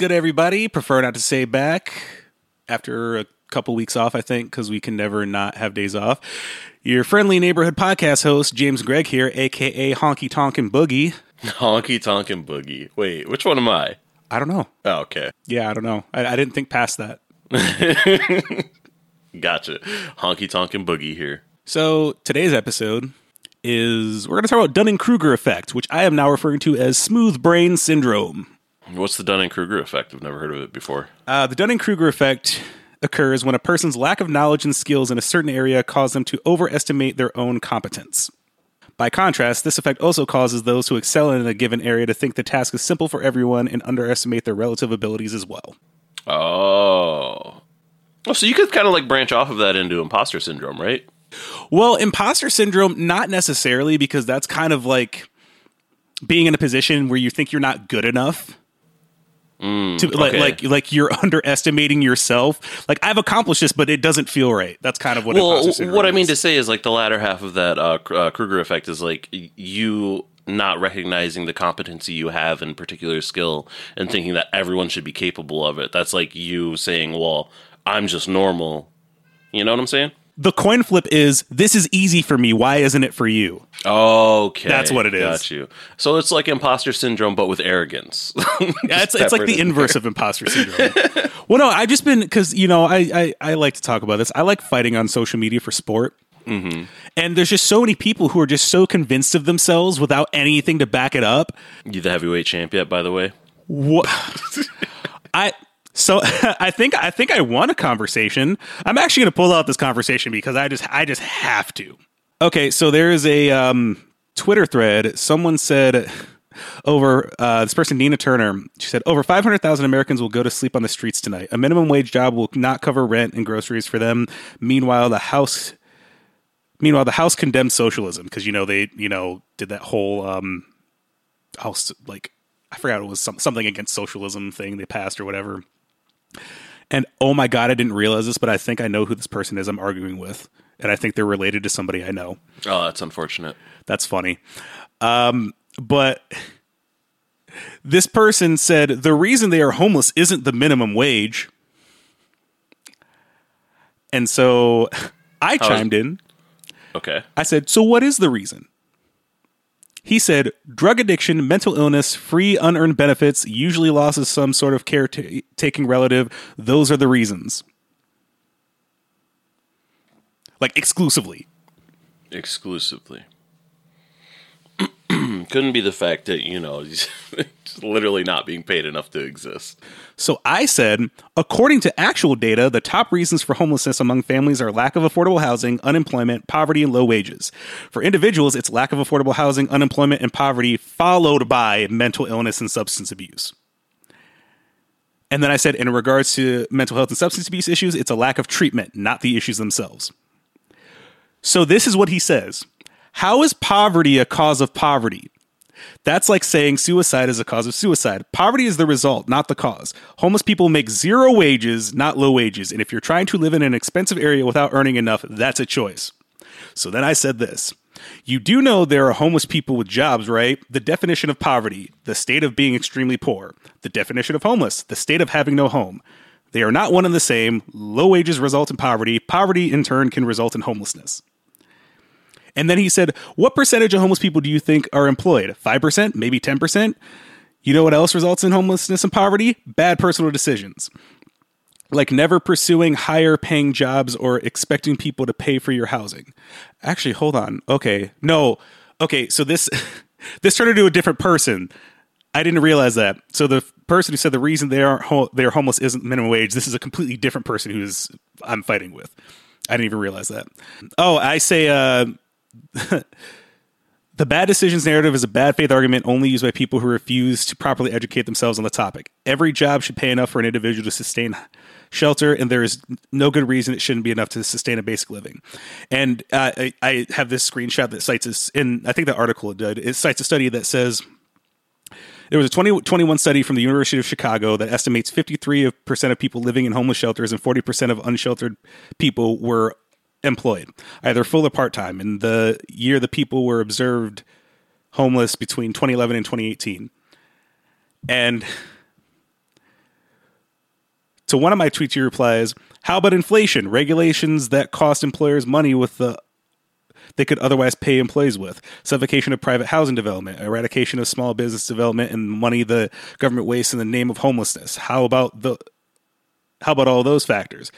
Good, everybody? Prefer not to say back after a couple weeks off, I think, because we can never not have days off. Your friendly neighborhood podcast host, James Gregg here, aka Honky Tonkin' Boogie. Honky Tonkin' Boogie. Wait, which one am I? I don't know. Oh, okay. Yeah, I don't know. I, I didn't think past that. Gotcha. Honky Tonkin' Boogie here. So today's episode is we're going to talk about Dunning Kruger effect, which I am now referring to as smooth brain syndrome. What's the Dunning Kruger effect? I've never heard of it before. Uh, the Dunning Kruger effect occurs when a person's lack of knowledge and skills in a certain area cause them to overestimate their own competence. By contrast, this effect also causes those who excel in a given area to think the task is simple for everyone and underestimate their relative abilities as well. Oh. Oh, so you could kind of like branch off of that into imposter syndrome, right? Well, imposter syndrome, not necessarily, because that's kind of like being in a position where you think you're not good enough. To, like, okay. like like you're underestimating yourself. Like I've accomplished this, but it doesn't feel right. That's kind of what. Well, what I mean is. to say is like the latter half of that uh, uh, Kruger effect is like you not recognizing the competency you have in particular skill and thinking that everyone should be capable of it. That's like you saying, "Well, I'm just normal." You know what I'm saying? The coin flip is this is easy for me. Why isn't it for you? Okay, That's what it is. Got you. So it's like imposter syndrome, but with arrogance. Yeah, it's, it's like the inverse of imposter syndrome. well, no, I've just been because you know I, I I like to talk about this. I like fighting on social media for sport. Mm-hmm. And there's just so many people who are just so convinced of themselves without anything to back it up. You the heavyweight champ yet? By the way, What I so I think I think I won a conversation. I'm actually going to pull out this conversation because I just I just have to. Okay, so there is a um, Twitter thread. Someone said over uh, this person Nina Turner. She said over 500,000 Americans will go to sleep on the streets tonight. A minimum wage job will not cover rent and groceries for them. Meanwhile, the house Meanwhile, the House condemned socialism because you know they you know did that whole um house like I forgot it was some, something against socialism thing they passed or whatever. And oh my god, I didn't realize this, but I think I know who this person is I'm arguing with, and I think they're related to somebody I know. oh, that's unfortunate. That's funny. Um, but this person said the reason they are homeless isn't the minimum wage. And so I chimed in. Okay. I said, So what is the reason? He said, drug addiction, mental illness, free unearned benefits, usually loss of some sort of caretaking relative. Those are the reasons. Like exclusively. exclusively. Couldn't be the fact that you know literally not being paid enough to exist. So I said, according to actual data, the top reasons for homelessness among families are lack of affordable housing, unemployment, poverty, and low wages. For individuals, it's lack of affordable housing, unemployment, and poverty, followed by mental illness and substance abuse. And then I said, in regards to mental health and substance abuse issues, it's a lack of treatment, not the issues themselves. So this is what he says How is poverty a cause of poverty? That's like saying suicide is a cause of suicide. Poverty is the result, not the cause. Homeless people make zero wages, not low wages. And if you're trying to live in an expensive area without earning enough, that's a choice. So then I said this. You do know there are homeless people with jobs, right? The definition of poverty, the state of being extremely poor. The definition of homeless, the state of having no home. They are not one and the same. Low wages result in poverty. Poverty, in turn, can result in homelessness. And then he said, What percentage of homeless people do you think are employed? 5%? Maybe 10%? You know what else results in homelessness and poverty? Bad personal decisions. Like never pursuing higher paying jobs or expecting people to pay for your housing. Actually, hold on. Okay. No. Okay, so this this turned into a different person. I didn't realize that. So the person who said the reason they are ho- they're homeless isn't minimum wage. This is a completely different person who's I'm fighting with. I didn't even realize that. Oh, I say uh the bad decisions narrative is a bad faith argument only used by people who refuse to properly educate themselves on the topic. Every job should pay enough for an individual to sustain shelter, and there is no good reason it shouldn't be enough to sustain a basic living. And uh, I, I have this screenshot that cites this, and I think the article it did. It cites a study that says there was a 2021 study from the University of Chicago that estimates 53% of people living in homeless shelters and 40% of unsheltered people were employed, either full or part time. In the year the people were observed homeless between 2011 and 2018. And to one of my tweets, he replies, "How about inflation? Regulations that cost employers money with the they could otherwise pay employees with, suffocation of private housing development, eradication of small business development, and money the government wastes in the name of homelessness. How about the how about all those factors?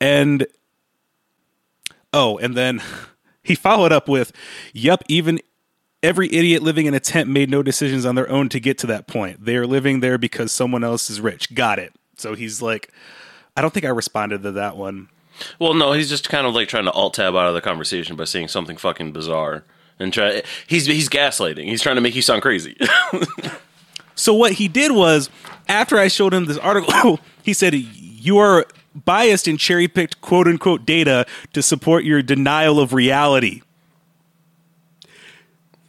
And oh, and then he followed up with, "Yep, even every idiot living in a tent made no decisions on their own to get to that point. They are living there because someone else is rich. Got it." So he's like, I don't think I responded to that one. Well, no, he's just kind of like trying to alt tab out of the conversation by saying something fucking bizarre and try. He's he's gaslighting. He's trying to make you sound crazy. so what he did was, after I showed him this article, he said, "You are biased and cherry picked quote unquote data to support your denial of reality."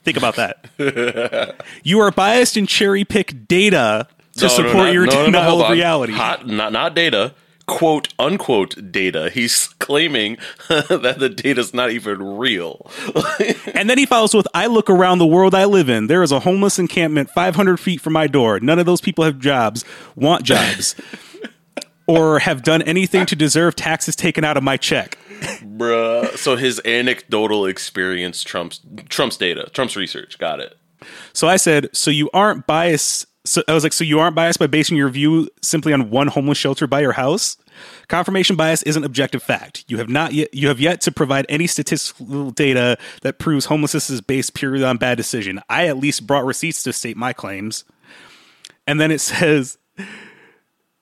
Think about that. you are biased and cherry pick data to no, support no, not, your no, denial of reality. Hot, not not data quote unquote data. He's claiming that the data is not even real. and then he follows with I look around the world I live in. There is a homeless encampment 500 feet from my door. None of those people have jobs, want jobs, or have done anything to deserve taxes taken out of my check. Bruh. So his anecdotal experience trumps Trump's data, trumps research. Got it. So I said, so you aren't biased so I was like, so you aren't biased by basing your view simply on one homeless shelter by your house? Confirmation bias is an objective fact. You have not yet you have yet to provide any statistical data that proves homelessness is based purely on bad decision. I at least brought receipts to state my claims. And then it says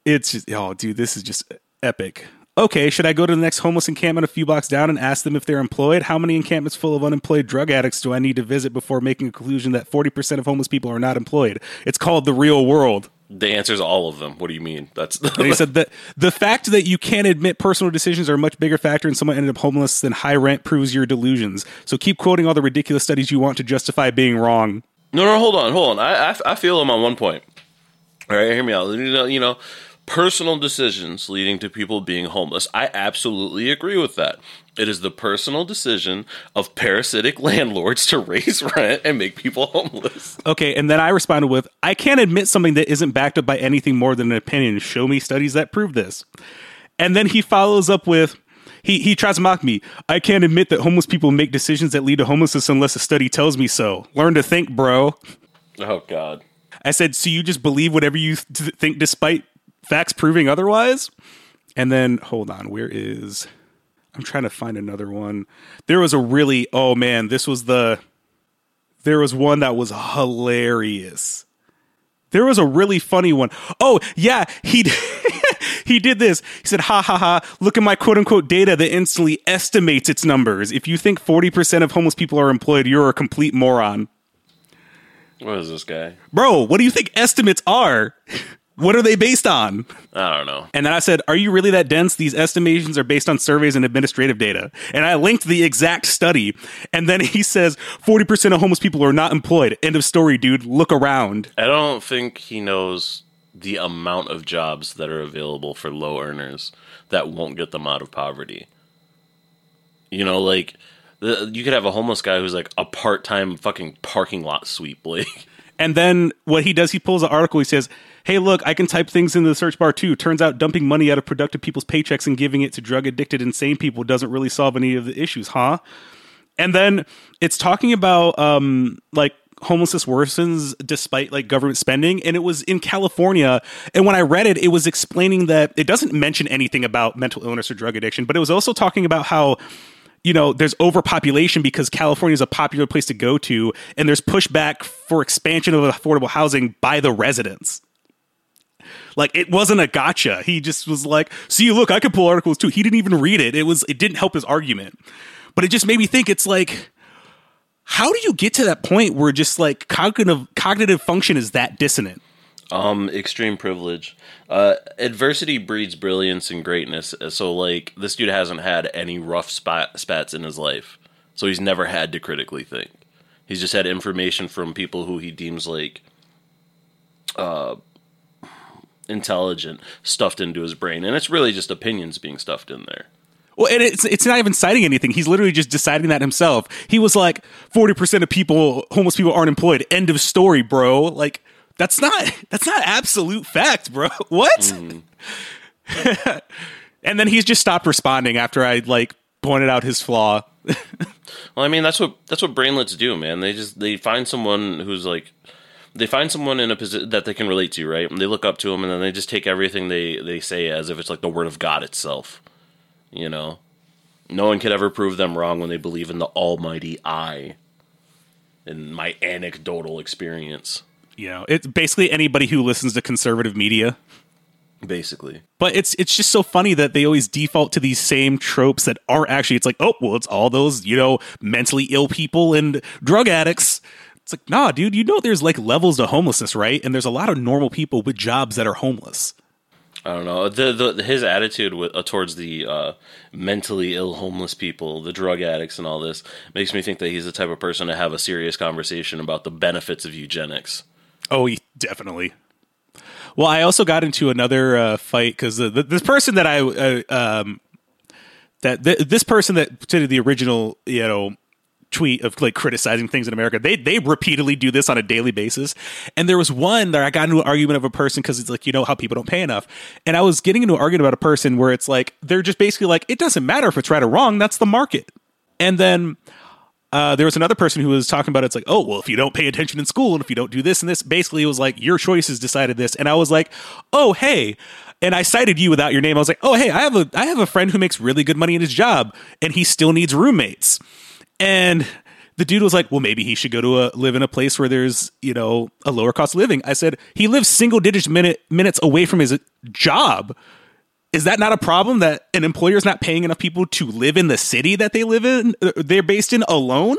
it's just oh dude, this is just epic okay, should I go to the next homeless encampment a few blocks down and ask them if they're employed? How many encampments full of unemployed drug addicts do I need to visit before making a conclusion that 40% of homeless people are not employed? It's called the real world. The answer is all of them. What do you mean? That's and he said that the fact that you can't admit personal decisions are a much bigger factor in someone ended up homeless than high rent proves your delusions. So keep quoting all the ridiculous studies you want to justify being wrong. No, no, hold on, hold on. I, I, I feel him on one point. All right, hear me out. You know, you know personal decisions leading to people being homeless. I absolutely agree with that. It is the personal decision of parasitic landlords to raise rent and make people homeless. Okay, and then I responded with, I can't admit something that isn't backed up by anything more than an opinion. Show me studies that prove this. And then he follows up with, he, he tries to mock me. I can't admit that homeless people make decisions that lead to homelessness unless a study tells me so. Learn to think, bro. Oh, God. I said, so you just believe whatever you th- think despite facts proving otherwise. And then hold on, where is I'm trying to find another one. There was a really oh man, this was the there was one that was hilarious. There was a really funny one. Oh, yeah, he he did this. He said, "Ha ha ha! Look at my quote unquote data that instantly estimates its numbers. If you think forty percent of homeless people are employed, you're a complete moron." What is this guy, bro? What do you think estimates are? What are they based on? I don't know. And then I said, Are you really that dense? These estimations are based on surveys and administrative data. And I linked the exact study. And then he says, 40% of homeless people are not employed. End of story, dude. Look around. I don't think he knows the amount of jobs that are available for low earners that won't get them out of poverty. You know, like, the, you could have a homeless guy who's like a part time fucking parking lot sweep, like. And then what he does, he pulls an article. He says, hey, look, I can type things into the search bar too. Turns out dumping money out of productive people's paychecks and giving it to drug addicted, insane people doesn't really solve any of the issues, huh? And then it's talking about um, like homelessness worsens despite like government spending and it was in california and when i read it it was explaining that it doesn't mention anything about mental illness or drug addiction but it was also talking about how you know, there's overpopulation because California is a popular place to go to, and there's pushback for expansion of affordable housing by the residents. Like it wasn't a gotcha. He just was like, "See, look, I could pull articles too." He didn't even read it. It was it didn't help his argument. But it just made me think it's like how do you get to that point where just like cognitive cognitive function is that dissonant? Um, extreme privilege. Uh, adversity breeds brilliance and greatness. So, like, this dude hasn't had any rough spot, spats in his life. So, he's never had to critically think. He's just had information from people who he deems like uh, intelligent stuffed into his brain, and it's really just opinions being stuffed in there. Well, and it's it's not even citing anything. He's literally just deciding that himself. He was like, forty percent of people, homeless people, aren't employed. End of story, bro. Like that's not that's not absolute fact, bro. What? Mm. and then he's just stopped responding after I like pointed out his flaw. Well, I mean, that's what that's what brainlets do, man. They just they find someone who's like they find someone in a position that they can relate to, right? And they look up to them, and then they just take everything they they say as if it's like the word of God itself. You know, no one could ever prove them wrong when they believe in the Almighty I. In my anecdotal experience, You know, it's basically anybody who listens to conservative media. basically. But it's it's just so funny that they always default to these same tropes that aren't actually. It's like, oh, well, it's all those you know mentally ill people and drug addicts. It's like, nah, dude, you know, there's like levels to homelessness, right? And there's a lot of normal people with jobs that are homeless. I don't know. The, the his attitude with, uh, towards the uh, mentally ill homeless people, the drug addicts, and all this makes me think that he's the type of person to have a serious conversation about the benefits of eugenics. Oh, definitely. Well, I also got into another uh, fight because the, the, this person that I uh, um, that th- this person that did the original, you know, tweet of like criticizing things in America. They they repeatedly do this on a daily basis. And there was one that I got into an argument of a person because it's like you know how people don't pay enough. And I was getting into an argument about a person where it's like they're just basically like it doesn't matter if it's right or wrong. That's the market. And then uh, there was another person who was talking about it, it's like, oh, well, if you don't pay attention in school and if you don't do this and this, basically it was like your choices decided this. And I was like, oh, hey. And I cited you without your name. I was like, oh, hey, I have a I have a friend who makes really good money in his job and he still needs roommates. And the dude was like, well, maybe he should go to a live in a place where there's, you know, a lower cost living. I said, he lives single digit minute minutes away from his job. Is that not a problem that an employer is not paying enough people to live in the city that they live in, uh, they're based in alone?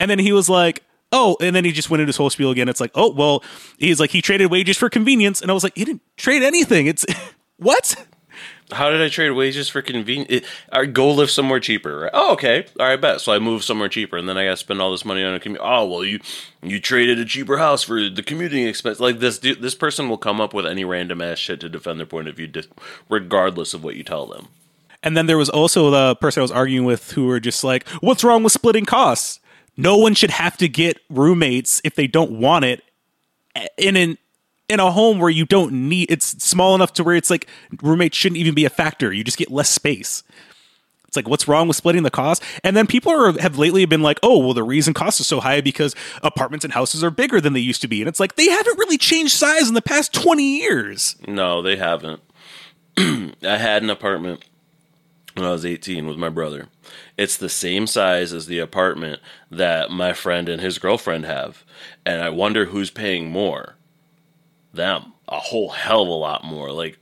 And then he was like, oh, and then he just went into his whole spiel again. It's like, oh, well, he's like, he traded wages for convenience. And I was like, he didn't trade anything. It's what? How did I trade wages for convenience? Go live somewhere cheaper, right? Oh, okay, all right, bet. So I move somewhere cheaper, and then I got to spend all this money on a commute. Oh, well, you you traded a cheaper house for the commuting expense. Like this, dude, this person will come up with any random ass shit to defend their point of view, regardless of what you tell them. And then there was also the person I was arguing with who were just like, what's wrong with splitting costs? No one should have to get roommates if they don't want it eh, in an in a home where you don't need it's small enough to where it's like roommates shouldn't even be a factor. You just get less space. It's like what's wrong with splitting the cost? And then people are, have lately been like, "Oh, well the reason costs are so high because apartments and houses are bigger than they used to be." And it's like they haven't really changed size in the past 20 years. No, they haven't. I had an apartment when I was 18 with my brother. It's the same size as the apartment that my friend and his girlfriend have. And I wonder who's paying more. Them. A whole hell of a lot more. Like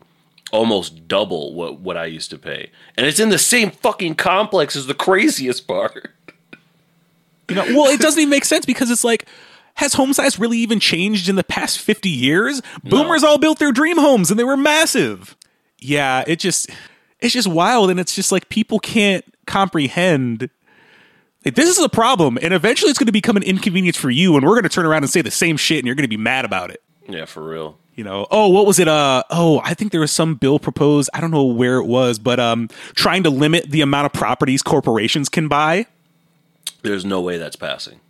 almost double what, what I used to pay. And it's in the same fucking complex as the craziest part. You know, well, it doesn't even make sense because it's like, has home size really even changed in the past 50 years? Boomers all built their dream homes and they were massive. Yeah, it just, it's just wild. And it's just like people can't comprehend. Like, this is a problem. And eventually it's going to become an inconvenience for you. And we're going to turn around and say the same shit and you're going to be mad about it. Yeah, for real. You know, oh, what was it? Uh, oh, I think there was some bill proposed. I don't know where it was, but um, trying to limit the amount of properties corporations can buy. There's no way that's passing.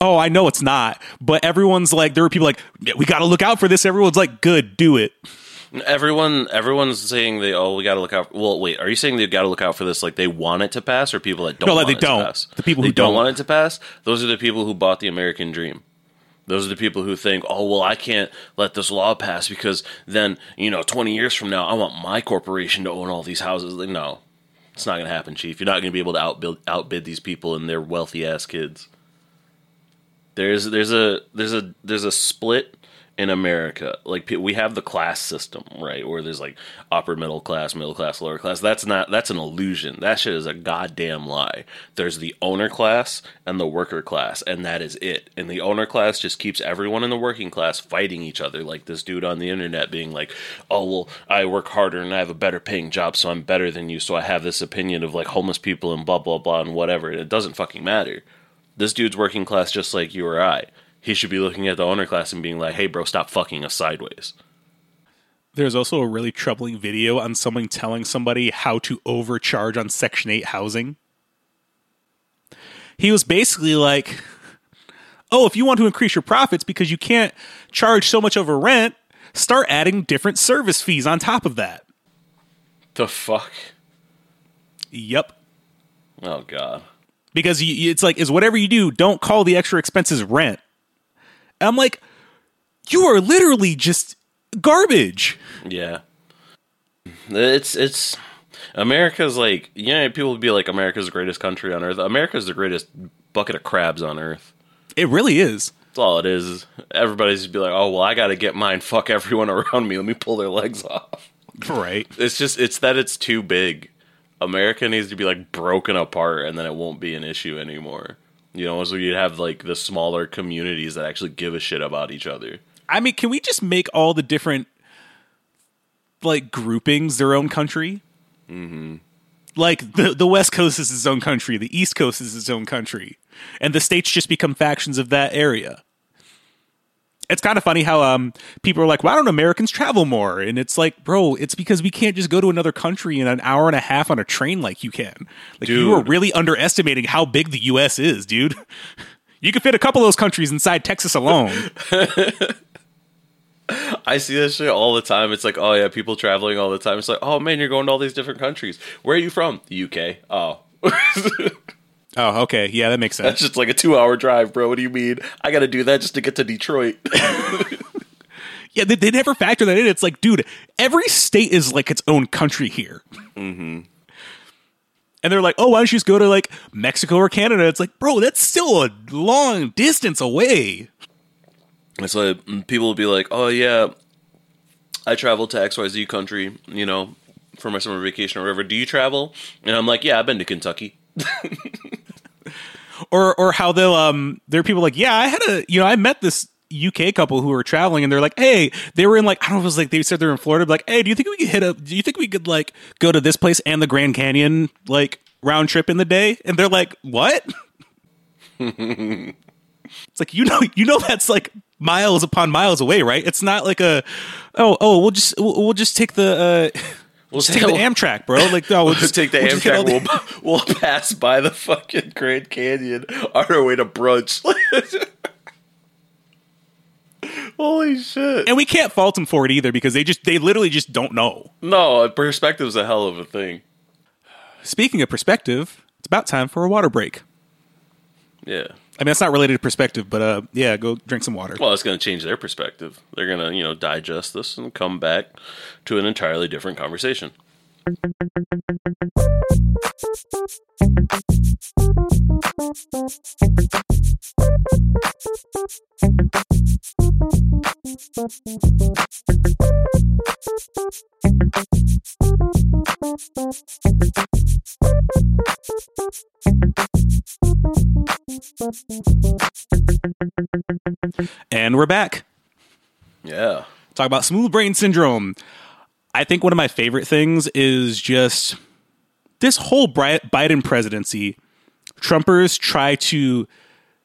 Oh, I know it's not, but everyone's like, there were people like, "Yeah, we got to look out for this. Everyone's like, good, do it. Everyone, everyone's saying they. Oh, we got to look out. Well, wait. Are you saying they got to look out for this? Like they want it to pass, or people that don't? No, like want they it don't. pass? The people they who don't don't. want it to pass. Those are the people who bought the American dream. Those are the people who think, oh well, I can't let this law pass because then you know, twenty years from now, I want my corporation to own all these houses. No, it's not going to happen, Chief. You're not going to be able to outbid outbid these people and their wealthy ass kids. There's there's a there's a there's a split in America. Like we have the class system, right? Where there's like upper middle class, middle class, lower class. That's not that's an illusion. That shit is a goddamn lie. There's the owner class and the worker class, and that is it. And the owner class just keeps everyone in the working class fighting each other. Like this dude on the internet being like, "Oh well, I work harder and I have a better paying job, so I'm better than you. So I have this opinion of like homeless people and blah blah blah and whatever." And it doesn't fucking matter. This dude's working class just like you or I. He should be looking at the owner class and being like, "Hey, bro, stop fucking us sideways." There's also a really troubling video on someone telling somebody how to overcharge on Section 8 housing. He was basically like, oh, if you want to increase your profits because you can't charge so much over rent, start adding different service fees on top of that. The fuck? Yep. Oh god. Because it's like, is whatever you do, don't call the extra expenses rent. And I'm like, you are literally just garbage. Yeah. It's it's America's like you know people would be like America's the greatest country on earth. America's the greatest bucket of crabs on earth. It really is. That's all it is. Everybody's just be like, oh well, I got to get mine. Fuck everyone around me. Let me pull their legs off. Right. It's just it's that it's too big. America needs to be like broken apart, and then it won't be an issue anymore. You know, so you'd have like the smaller communities that actually give a shit about each other. I mean, can we just make all the different like groupings their own country? Mm-hmm. Like the the West Coast is its own country, the East Coast is its own country, and the states just become factions of that area. It's kind of funny how um people are like, "Why don't Americans travel more?" And it's like, bro, it's because we can't just go to another country in an hour and a half on a train like you can. Like you are really underestimating how big the U.S. is, dude. You could fit a couple of those countries inside Texas alone. I see this shit all the time. It's like, oh yeah, people traveling all the time. It's like, oh man, you're going to all these different countries. Where are you from? The UK. Oh. oh, okay, yeah, that makes sense. That's just like a two hour drive, bro. What do you mean? I got to do that just to get to Detroit. Yeah, they, they never factor that in. It's like, dude, every state is like its own country here. Mm-hmm. And they're like, oh, why don't you just go to like Mexico or Canada? It's like, bro, that's still a long distance away. it's like mm, people will be like, oh yeah, I traveled to XYZ country, you know, for my summer vacation or whatever. Do you travel? And I'm like, yeah, I've been to Kentucky. Or or how they'll um there are people like, yeah, I had a you know, I met this UK couple who were traveling and they're like, hey, they were in like I don't know if it was like they said they're in Florida, like, hey, do you think we could hit up do you think we could like go to this place and the Grand Canyon like round trip in the day? And they're like, What? it's like you know you know that's like miles upon miles away, right? It's not like a oh oh we'll just we'll, we'll just take the uh We'll just take the Amtrak, bro. Like no, we'll just take the we'll just get all Amtrak. the- We'll, we'll pass by the fucking Grand Canyon on our way to brunch. Holy shit! and we can't fault them for it either because they just they literally just don't know. No, perspective's a hell of a thing. Speaking of perspective, it's about time for a water break. Yeah. I mean, it's not related to perspective, but uh, yeah, go drink some water. Well, it's going to change their perspective. They're going to, you know, digest this and come back to an entirely different conversation. And we're back. Yeah. Talk about smooth brain syndrome. I think one of my favorite things is just this whole Biden presidency. Trumpers try to,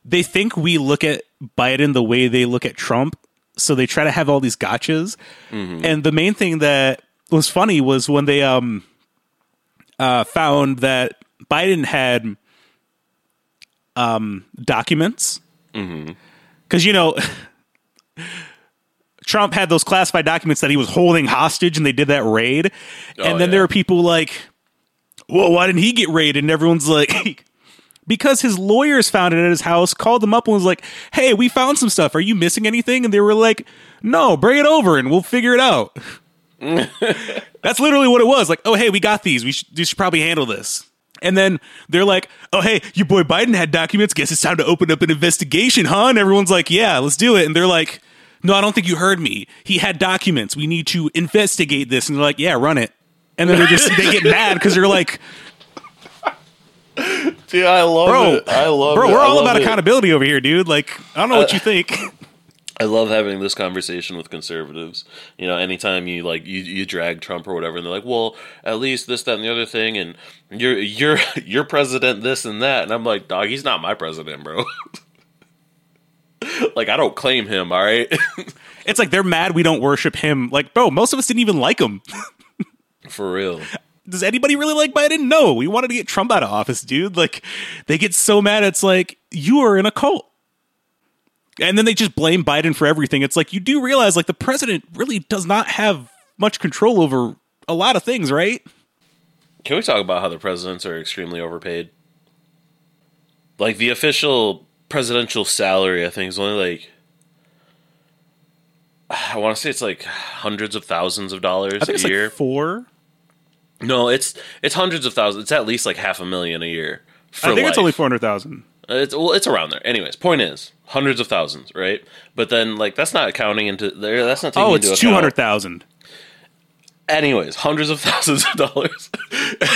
they think we look at Biden the way they look at Trump. So they try to have all these gotchas. And the main thing that was funny was when they um uh, found that Biden had um documents. Because, you know, Trump had those classified documents that he was holding hostage and they did that raid. Oh, and then yeah. there are people like, well, why didn't he get raided? And everyone's like, because his lawyers found it at his house, called them up and was like, hey, we found some stuff. Are you missing anything? And they were like, no, bring it over and we'll figure it out. That's literally what it was. Like, oh, hey, we got these. We should, we should probably handle this. And then they're like, oh, hey, your boy Biden had documents. Guess it's time to open up an investigation, huh? And everyone's like, yeah, let's do it. And they're like, no, I don't think you heard me. He had documents. We need to investigate this. And they're like, yeah, run it. And then they just they get mad because they're like, Dude, I love bro, it. I love bro, it. we're all about it. Uh, accountability over here, dude. Like, I don't know what you think. I love having this conversation with conservatives. You know, anytime you like you, you drag Trump or whatever, and they're like, "Well, at least this, that, and the other thing," and you're you're you're president this and that, and I'm like, "Dog, he's not my president, bro." like, I don't claim him. All right, It's like they're mad we don't worship him. Like, bro, most of us didn't even like him. for real. Does anybody really like Biden? No. We wanted to get Trump out of office, dude. Like, they get so mad. It's like, you are in a cult. And then they just blame Biden for everything. It's like you do realize like the president really does not have much control over a lot of things, right? Can we talk about how the presidents are extremely overpaid? Like the official presidential salary, I think is only like I want to say it's like hundreds of thousands of dollars I think a it's year. like four. no, it's it's hundreds of thousands. It's at least like half a million a year. I think it's only four hundred thousand. It's well, it's around there. Anyways, point is hundreds of thousands, right? But then like that's not counting into there. That's not taking Oh, it's two hundred thousand. anyways, hundreds of thousands of dollars.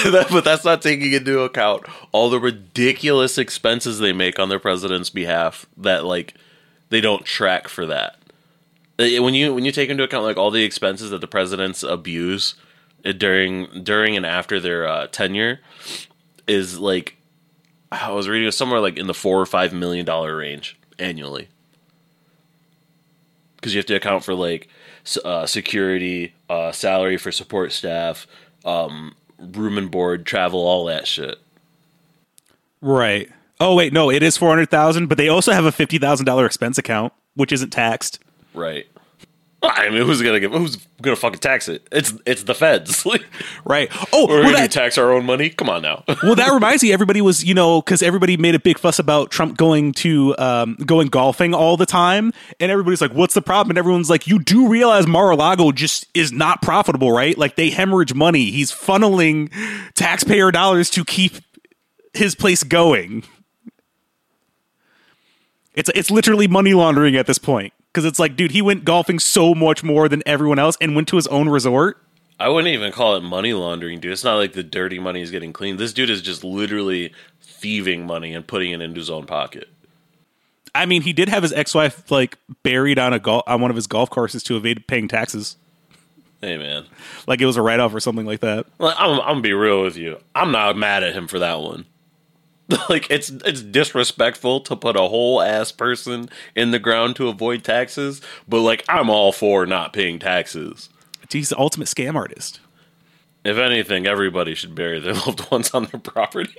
That- but that's not taking into account all the ridiculous expenses they make on their president's behalf that like they don't track for that. Uh, When you when you take into account like all the expenses that the presidents abuse uh, during during and after their uh, tenure is like I was reading it somewhere like in the 4 or 5 million dollar range annually. Cuz you have to account for like uh, security, uh, salary for support staff, um, room and board, travel, all that shit. Right. Oh wait, no, it is four hundred thousand, but they also have a fifty thousand dollar expense account, which isn't taxed. Right. I mean, who's gonna give? Who's gonna fucking tax it? It's it's the feds. Right. Oh, We're well, gonna that, tax our own money. Come on now. well, that reminds me. Everybody was, you know, because everybody made a big fuss about Trump going to um, going golfing all the time, and everybody's like, "What's the problem?" And everyone's like, "You do realize Mar-a-Lago just is not profitable, right? Like they hemorrhage money. He's funneling taxpayer dollars to keep his place going. It's it's literally money laundering at this point." Because it's like, dude, he went golfing so much more than everyone else and went to his own resort. I wouldn't even call it money laundering, dude. It's not like the dirty money is getting clean. This dude is just literally thieving money and putting it into his own pocket. I mean, he did have his ex-wife like buried on a gol- on one of his golf courses to evade paying taxes. Hey, man. Like it was a write-off or something like that. Like, I'm, I'm gonna be real with you. I'm not mad at him for that one. like it's it's disrespectful to put a whole ass person in the ground to avoid taxes, but like I'm all for not paying taxes. He's the ultimate scam artist. If anything, everybody should bury their loved ones on their property.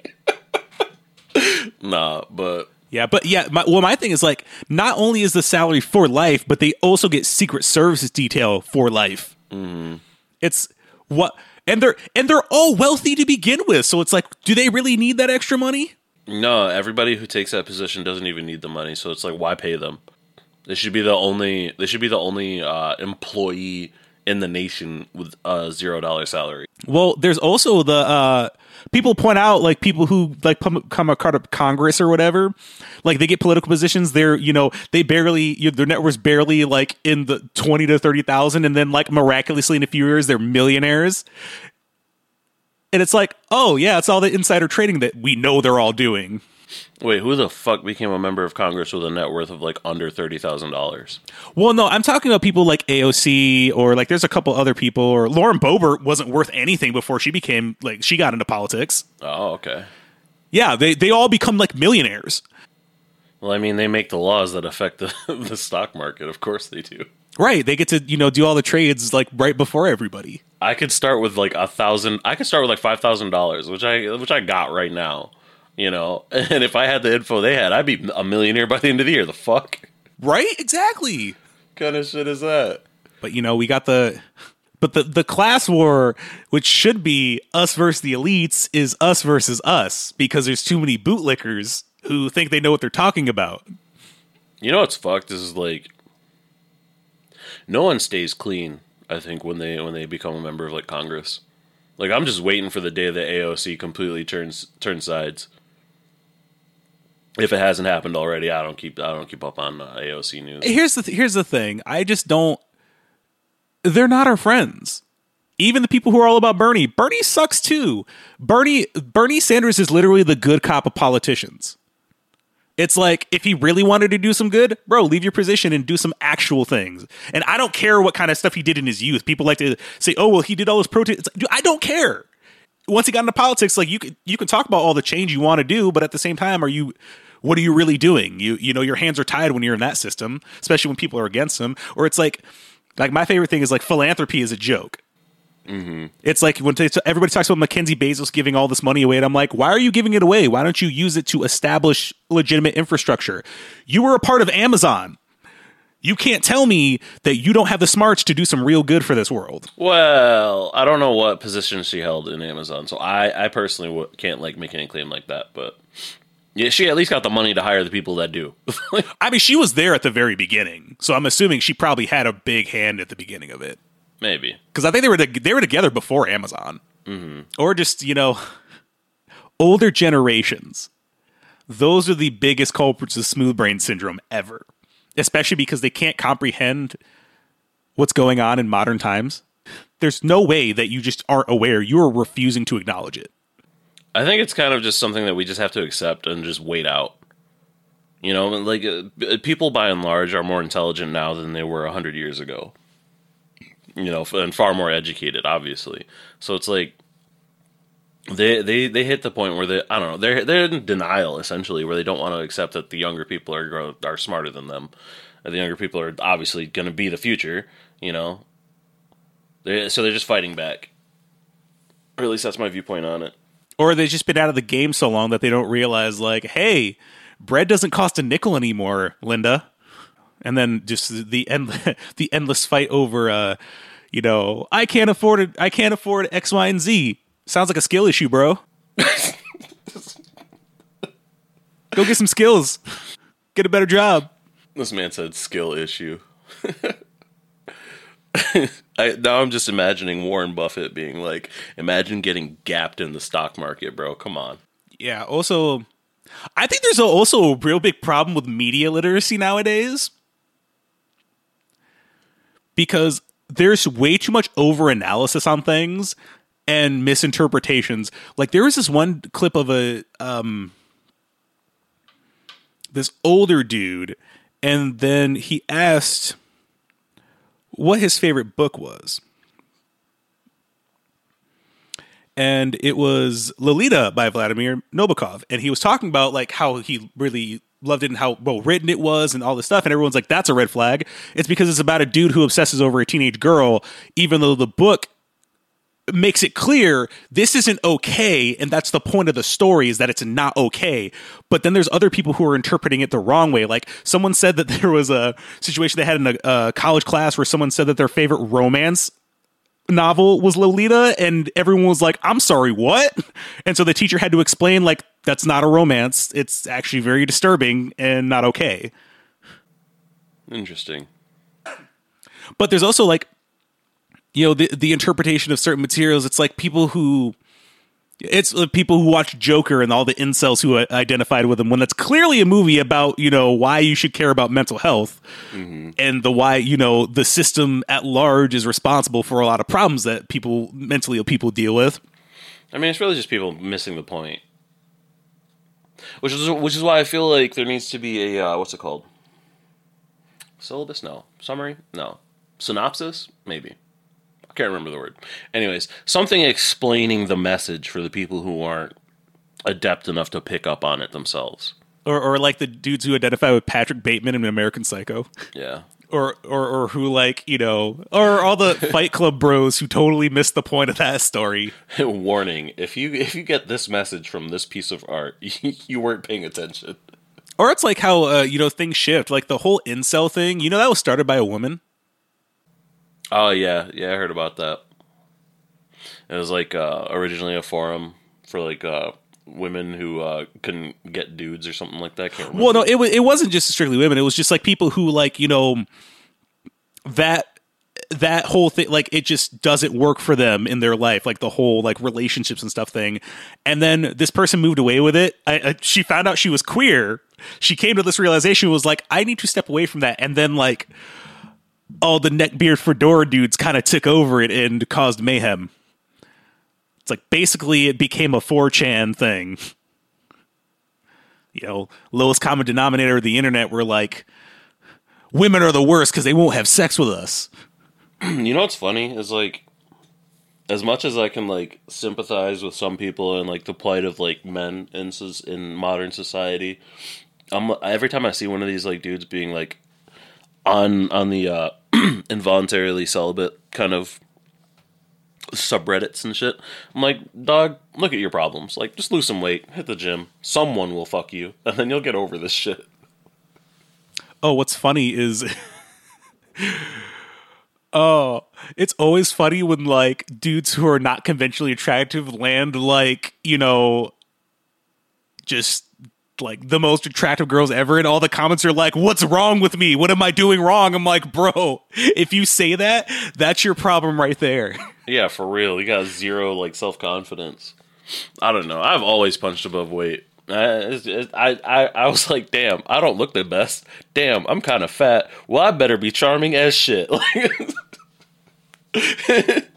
nah, but Yeah, but yeah, my, well, my thing is like, not only is the salary for life, but they also get Secret Services detail for life. Mm-hmm. It's what, and they're and they're all wealthy to begin with. So it's like, do they really need that extra money? No, everybody who takes that position doesn't even need the money. So it's like, why pay them? They should be the only. They should be the only uh, employee in the nation with a zero dollar salary. Well, there's also the uh, people point out like people who like come, a part of Congress or whatever, like they get political positions. They're you know they barely their net worth's barely like in the twenty to thirty thousand, and then like miraculously in a few years they're millionaires. And it's like, oh yeah, it's all the insider trading that we know they're all doing. Wait, who the fuck became a member of Congress with a net worth of like under thirty thousand dollars? Well, no, I'm talking about people like AOC or like there's a couple other people or Lauren Boebert wasn't worth anything before she became like she got into politics. Oh, okay. Yeah, they they all become like millionaires. Well, I mean, they make the laws that affect the the stock market. Of course, they do. Right. They get to, you know, do all the trades like right before everybody. I could start with like a thousand. I could start with like five thousand dollars, which I which I got right now. You know, and if I had the info they had, I'd be a millionaire by the end of the year. The fuck Right? Exactly. kind of shit is that? But you know, we got the but the the class war which should be us versus the elites is us versus us because there's too many bootlickers who think they know what they're talking about. You know what's fucked This is like no one stays clean. I think when they when they become a member of like Congress, like I'm just waiting for the day that AOC completely turns turns sides. If it hasn't happened already, I don't keep I don't keep up on uh, AOC news. Here's the th- here's the thing. I just don't they're not our friends. Even the people who are all about Bernie, Bernie sucks too. Bernie Bernie Sanders is literally the good cop of politicians. It's like if he really wanted to do some good, bro, leave your position and do some actual things. And I don't care what kind of stuff he did in his youth. People like to say, "Oh, well, he did all those protests." It's like, I don't care. Once he got into politics, like you can you can talk about all the change you want to do, but at the same time, are you what are you really doing? You you know your hands are tied when you're in that system, especially when people are against him. Or it's like like my favorite thing is like philanthropy is a joke. Mm-hmm. It's like when everybody talks about Mackenzie Bezos giving all this money away, and I'm like, why are you giving it away? Why don't you use it to establish legitimate infrastructure? You were a part of Amazon. You can't tell me that you don't have the smarts to do some real good for this world. Well, I don't know what position she held in Amazon, so I, I personally w- can't like make any claim like that. But yeah, she at least got the money to hire the people that do. I mean, she was there at the very beginning, so I'm assuming she probably had a big hand at the beginning of it. Maybe because I think they were they were together before Amazon, mm-hmm. or just you know, older generations. Those are the biggest culprits of smooth brain syndrome ever, especially because they can't comprehend what's going on in modern times. There's no way that you just aren't aware. You are refusing to acknowledge it. I think it's kind of just something that we just have to accept and just wait out. You know, like uh, people by and large are more intelligent now than they were 100 years ago you know, and far more educated, obviously. So it's like they they they hit the point where they I don't know they're they're in denial essentially, where they don't want to accept that the younger people are are smarter than them. The younger people are obviously going to be the future, you know. They, so they're just fighting back. Or at least that's my viewpoint on it. Or they've just been out of the game so long that they don't realize, like, hey, bread doesn't cost a nickel anymore, Linda and then just the end the endless fight over uh you know i can't afford it i can't afford x y and z sounds like a skill issue bro go get some skills get a better job this man said skill issue I, now I'm just imagining Warren Buffett being like, imagine getting gapped in the stock market, bro. Come on. Yeah. Also, I think there's also a real big problem with media literacy nowadays because there's way too much over analysis on things and misinterpretations. Like there was this one clip of a um this older dude and then he asked what his favorite book was. And it was Lolita by Vladimir Nabokov and he was talking about like how he really loved it and how well written it was and all this stuff. And everyone's like, that's a red flag. It's because it's about a dude who obsesses over a teenage girl, even though the book makes it clear this isn't okay and that's the point of the story is that it's not okay but then there's other people who are interpreting it the wrong way like someone said that there was a situation they had in a, a college class where someone said that their favorite romance novel was Lolita, and everyone was like, I'm sorry, what? And so the teacher had to explain, like, that's not a romance. It's actually very disturbing and not okay. Interesting. But there's also like, you know, the the interpretation of certain materials. It's like people who it's the people who watch Joker and all the incels who identified with him when that's clearly a movie about, you know, why you should care about mental health mm-hmm. and the why, you know, the system at large is responsible for a lot of problems that people mentally ill people deal with. I mean, it's really just people missing the point. Which is which is why I feel like there needs to be a uh, what's it called? Syllabus? No. Summary? No. Synopsis? Maybe can't remember the word. Anyways, something explaining the message for the people who aren't adept enough to pick up on it themselves. Or, or like the dudes who identify with Patrick Bateman in American Psycho. Yeah. Or, or, or who like you know, or all the Fight Club bros who totally missed the point of that story. Warning: if you if you get this message from this piece of art, you weren't paying attention. Or it's like how uh, you know things shift, like the whole incel thing. You know that was started by a woman. Oh yeah, yeah, I heard about that. It was like uh, originally a forum for like uh, women who uh, couldn't get dudes or something like that. Well, no, it was it wasn't just strictly women. It was just like people who like you know that that whole thing like it just doesn't work for them in their life like the whole like relationships and stuff thing and then this person moved away with it I, I, she found out she was queer she came to this realization was like i need to step away from that and then like all the neckbeard fedora dudes kind of took over it and caused mayhem. It's like basically it became a 4chan thing. You know, lowest common denominator of the internet were like, women are the worst because they won't have sex with us. You know what's funny is like, as much as I can like sympathize with some people and like the plight of like men in in modern society, I'm every time I see one of these like dudes being like on on the uh, involuntarily celibate kind of subreddits and shit. I'm like, dog, look at your problems. Like, just lose some weight, hit the gym. Someone will fuck you, and then you'll get over this shit. Oh, what's funny is Oh, it's always funny when like dudes who are not conventionally attractive land like, you know, just like the most attractive girls ever and all the comments are like what's wrong with me what am i doing wrong i'm like bro if you say that that's your problem right there Yeah, for real. You got zero like self confidence. I don't know. I've always punched above weight. Uh, it's- I, I I was like, damn, I don't look the best. Damn, I'm kind of fat. Well, I better be charming as shit. Like,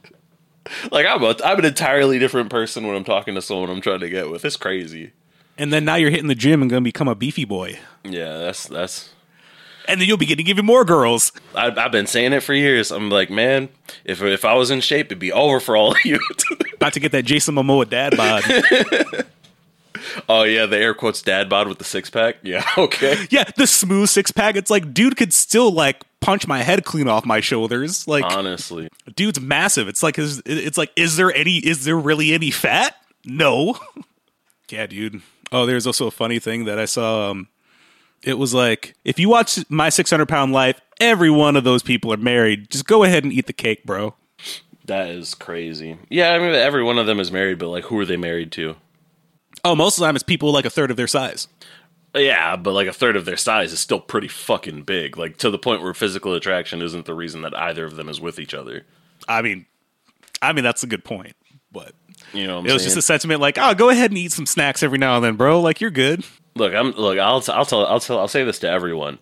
like I'm a, I'm an entirely different person when I'm talking to someone I'm trying to get with. It's crazy. And then now you're hitting the gym and gonna become a beefy boy Yeah, that's that's. and then you'll be getting even more girls I, I've been saying it for years. I'm like, man, if if I was in shape, it'd be over for all of you. about to get that jason momoa dad bod oh yeah, the air quotes dad bod with the six pack. Yeah, okay. yeah the smooth six-pack it's like dude could still like punch my head clean off my shoulders like Honestly, dude's massive. It's like is it's like is there any is there really any fat? No. yeah, dude. Oh, there's also a funny thing that I saw. Um, it was like if you watch my 600 pound life, every one of those people are married. Just go ahead and eat the cake, bro. That is crazy. Yeah, I mean every one of them is married, but like who are they married to? Oh, most of the time it's people like a third of their size. Yeah, but like a third of their size is still pretty fucking big. Like to the point where physical attraction isn't the reason that either of them is with each other. I mean, I mean that's a good point, You know it was saying? just a sentiment like, oh, go ahead and eat some snacks every now and then, bro. Like you're good. look, I'm look, I'll I'll tell I'll tell I'll say this to everyone.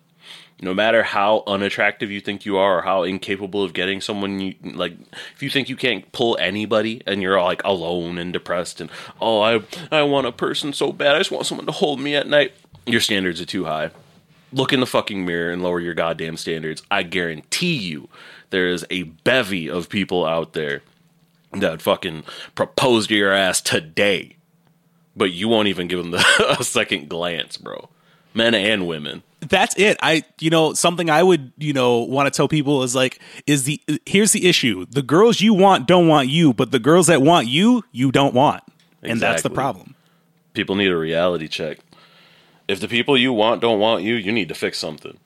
No matter how unattractive you think you are or how incapable of getting someone you like if you think you can't pull anybody and you're like alone and depressed and oh I I want a person so bad I just want someone to hold me at night. Your standards are too high. Look in the fucking mirror and lower your goddamn standards. I guarantee you there is a bevy of people out there that fucking propose to your ass today but you won't even give them the, a second glance, bro. Men and women. that's it i you know something i would you know want to tell people is like is the here's the issue the girls you want don't want you but the girls that want you you don't want and that's the problem People need a reality check. If the people you want don't want you, you need to fix something.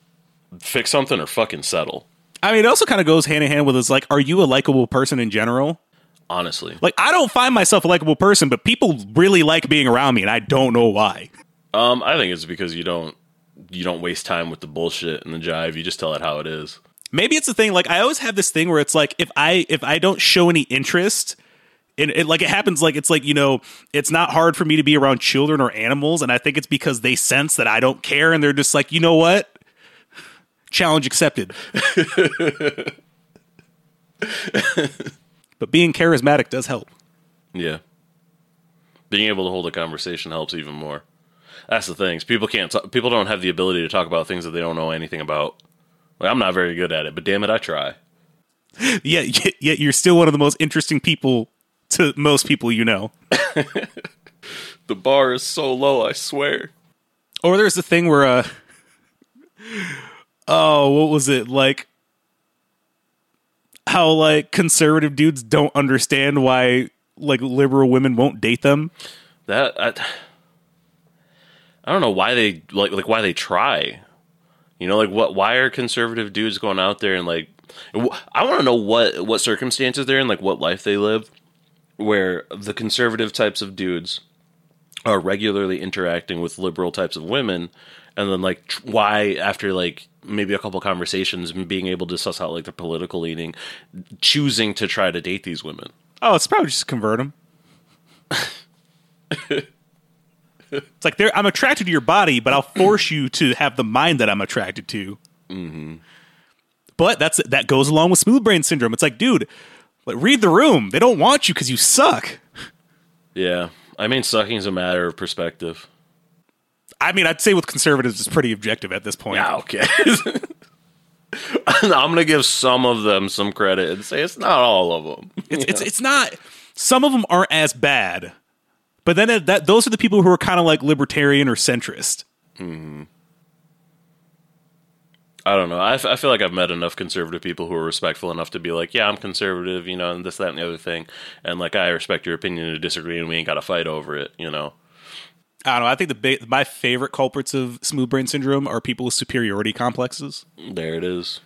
Fix something or fucking settle. i mean it also kind of goes hand in hand with is like are you a likable person in general Honestly. like i don't find myself a likable person but people really like being around me and i don't know why Um, I think it's because you don't you don't waste time with the bullshit and the jive. You just tell it how it is. maybe it's the thing like i always have this thing where it's like if i if i don't show any interest and it like it happens like it's like you know it's not hard for me to be around children or animals and i think it's because they sense that i don't care and they're just like you know what challenge accepted but being charismatic does help Yeah. Being able to hold a conversation helps even more. That's the thing. People can't. T- people don't have the ability to talk about things that they don't know anything about. Like, I'm not very good at it, but damn it, I try. Yeah, yet yet you're still one of the most interesting people to most people you know The bar is so low, I swear. Or there's the thing where, uh, oh, what was it like? How like conservative dudes don't understand why like liberal women won't date them. That I, I don't know why they like like why they try. You know, like what? Why are conservative dudes going out there and like? I want to know what what circumstances they're in, like what life they live, where the conservative types of dudes are regularly interacting with liberal types of women, and then like why after like maybe a couple conversations and being able to suss out like their political leaning, choosing to try to date these women. Oh, it's probably just convert them. it's like they're, I'm attracted to your body, but I'll force you to have the mind that I'm attracted to. Mm-hmm. But that's that goes along with smooth brain syndrome. It's like, dude, like, read the room. They don't want you because you suck. Yeah, I mean, sucking is a matter of perspective. I mean, I'd say with conservatives, it's pretty objective at this point. Yeah, okay. I'm gonna give some of them some credit and say it's not all of them. It's, it's it's not. Some of them aren't as bad, but then it, that those are the people who are kind of like libertarian or centrist. Hmm. I don't know. I, f- I feel like I've met enough conservative people who are respectful enough to be like, yeah, I'm conservative, you know, and this, that, and the other thing. And like, I respect your opinion to disagree, and we ain't got to fight over it, you know. I don't know. I think the ba- my favorite culprits of smooth brain syndrome are people with superiority complexes. There it is.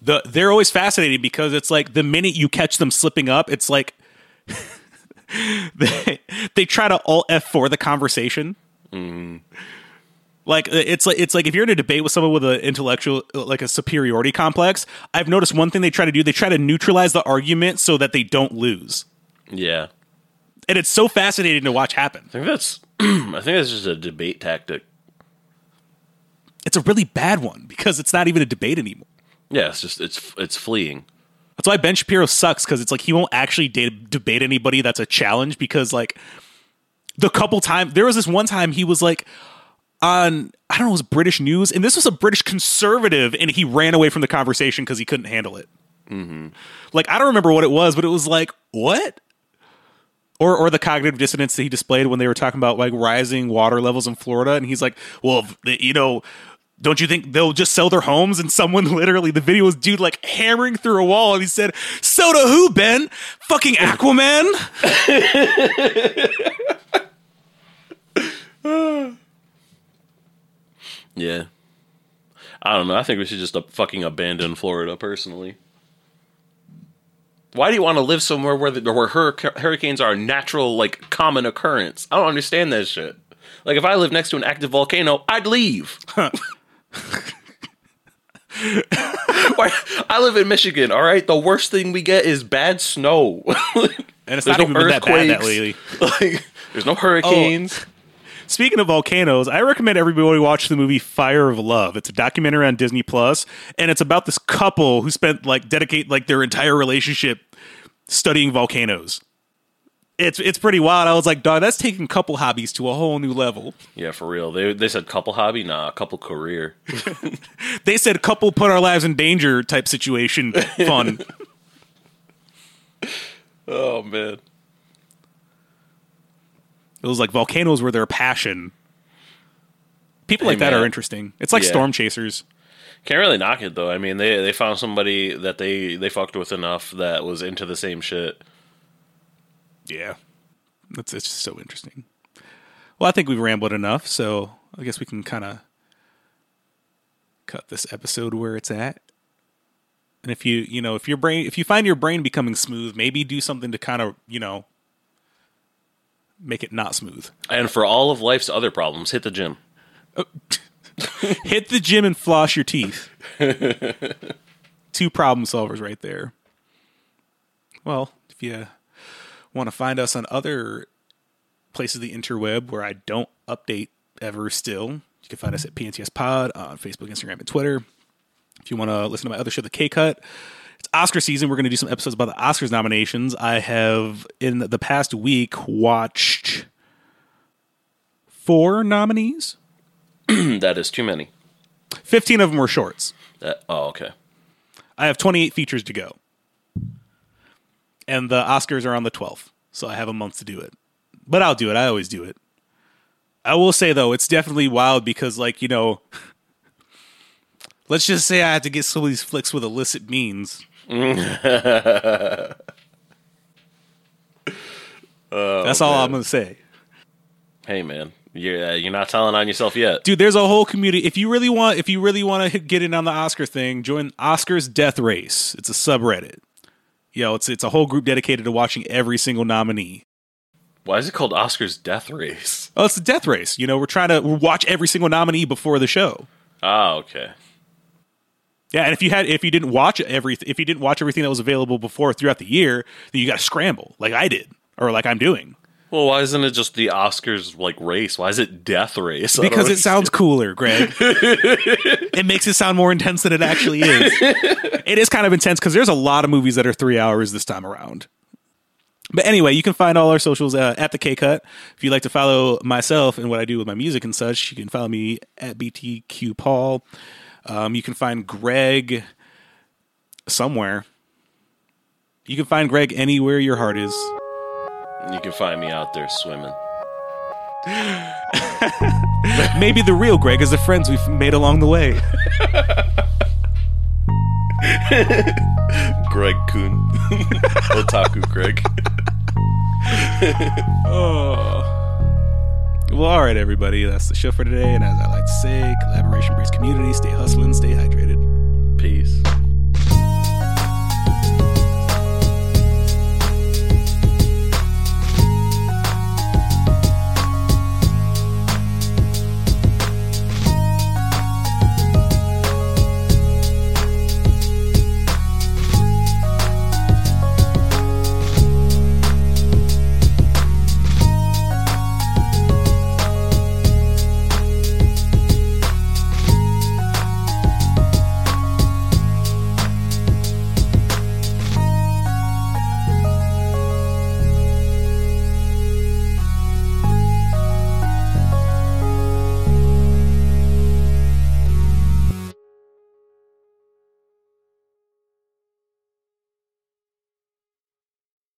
The they're always fascinating because it's like the minute you catch them slipping up, it's like they they try to all F for the conversation. Like it's like it's like if you're in a debate with someone with an intellectual like a superiority complex, I've noticed one thing they try to do, they try to neutralize the argument so that they don't lose. Yeah. And it's so fascinating to watch happen. I think that's, I think that's just a debate tactic. It's a really bad one because it's not even a debate anymore. Yeah, it's just, it's, it's fleeing. That's why Ben Shapiro sucks because it's like he won't actually de- debate anybody that's a challenge because like the couple times there was this one time he was like on I don't know it was British news and this was a British conservative and he ran away from the conversation because he couldn't handle it. Mm-hmm. Like I don't remember what it was, but it was like what. Or, or the cognitive dissonance that he displayed when they were talking about like rising water levels in Florida, and he's like, "Well, you know, don't you think they'll just sell their homes? And someone literally, the video was dude like hammering through a wall, and he said, "So to who, Ben? Fucking Aquaman." Yeah. I don't know. I think we should just fucking abandon Florida personally. Why do you want to live somewhere where the, where hurric- hurricanes are a natural, like, common occurrence? I don't understand that shit. Like, if I lived next to an active volcano, I'd leave. Why- I live in Michigan, all right? The worst thing we get is bad snow. And it's There's not no even been that bad that lately. like, there's no hurricanes. Oh, Speaking of volcanoes, I recommend everybody watch the movie Fire of Love. It's a documentary on Disney Plus, and it's about this couple who spent like dedicate like their entire relationship studying volcanoes. It's it's pretty wild. I was like, dog, that's taking couple hobbies to a whole new level. Yeah, for real. They they said couple hobby, nah, couple career. They said couple put our lives in danger type situation fun. oh man. It was like volcanoes were their passion. People Hey, like that man. are interesting. It's like Yeah. storm chasers. Can't really knock it though. I mean, they they found somebody that they they fucked with enough that was into the same shit. Yeah. That's it's just so interesting. Well, I think we've rambled enough, so I guess we can kind of cut this episode where it's at. And if you, you know, if your brain if you find your brain becoming smooth, maybe do something to kind of, you know, make it not smooth. And for all of life's other problems, hit the gym. Hit the gym and floss your teeth. Two problem solvers right there. Well, if you want to find us on other places of the interweb where I don't update ever still, you can find us at PNTS Pod on Facebook, Instagram, and Twitter. If you want to listen to my other show, The K Cut, it's Oscar season. We're going to do some episodes about the Oscars nominations. I have, in the past week, watched four nominees. that is too many. 15 of them were shorts. That, oh, okay. I have 28 features to go. And the Oscars are on the 12th, so I have a month to do it. But I'll do it. I always do it. I will say though, it's definitely wild because like, you know, let's just say I had to get some of these flicks with illicit means. That's all I'm going to say. Hey man, you're uh, you're not telling on yourself yet. Dude, there's a whole community. If you really want if you really want to get in on the Oscar thing, join Oscars Death Race. It's a subreddit. Yo, it's it's a whole group dedicated to watching every single nominee. Why is it called Oscar's Death Race? Oh, it's the death race. You know, we're trying to watch every single nominee before the show. Ah, okay. Yeah, and if you had if you didn't watch every if you didn't watch everything that was available before throughout the year, then you got to scramble like I did or like I'm doing Well, why isn't it just the Oscars like race? Why is it Death Race? I because it sounds cooler, Greg. it makes it sound more intense than it actually is. it is kind of intense because there's a lot of movies that are three hours this time around. But anyway, you can find all our socials uh, at the K Cut. If you'd like to follow myself and what I do with my music and such, you can follow me at BTQ Paul. Um, you can find Greg somewhere. You can find Greg anywhere your heart is. You can find me out there swimming. Maybe the real Greg is the friends we've made along the way. Greg Kuhn. Otaku Greg. Oh. Well, all right, everybody. That's the show for today. And as I like to say, collaboration breeds community. Stay hustling, stay hydrated.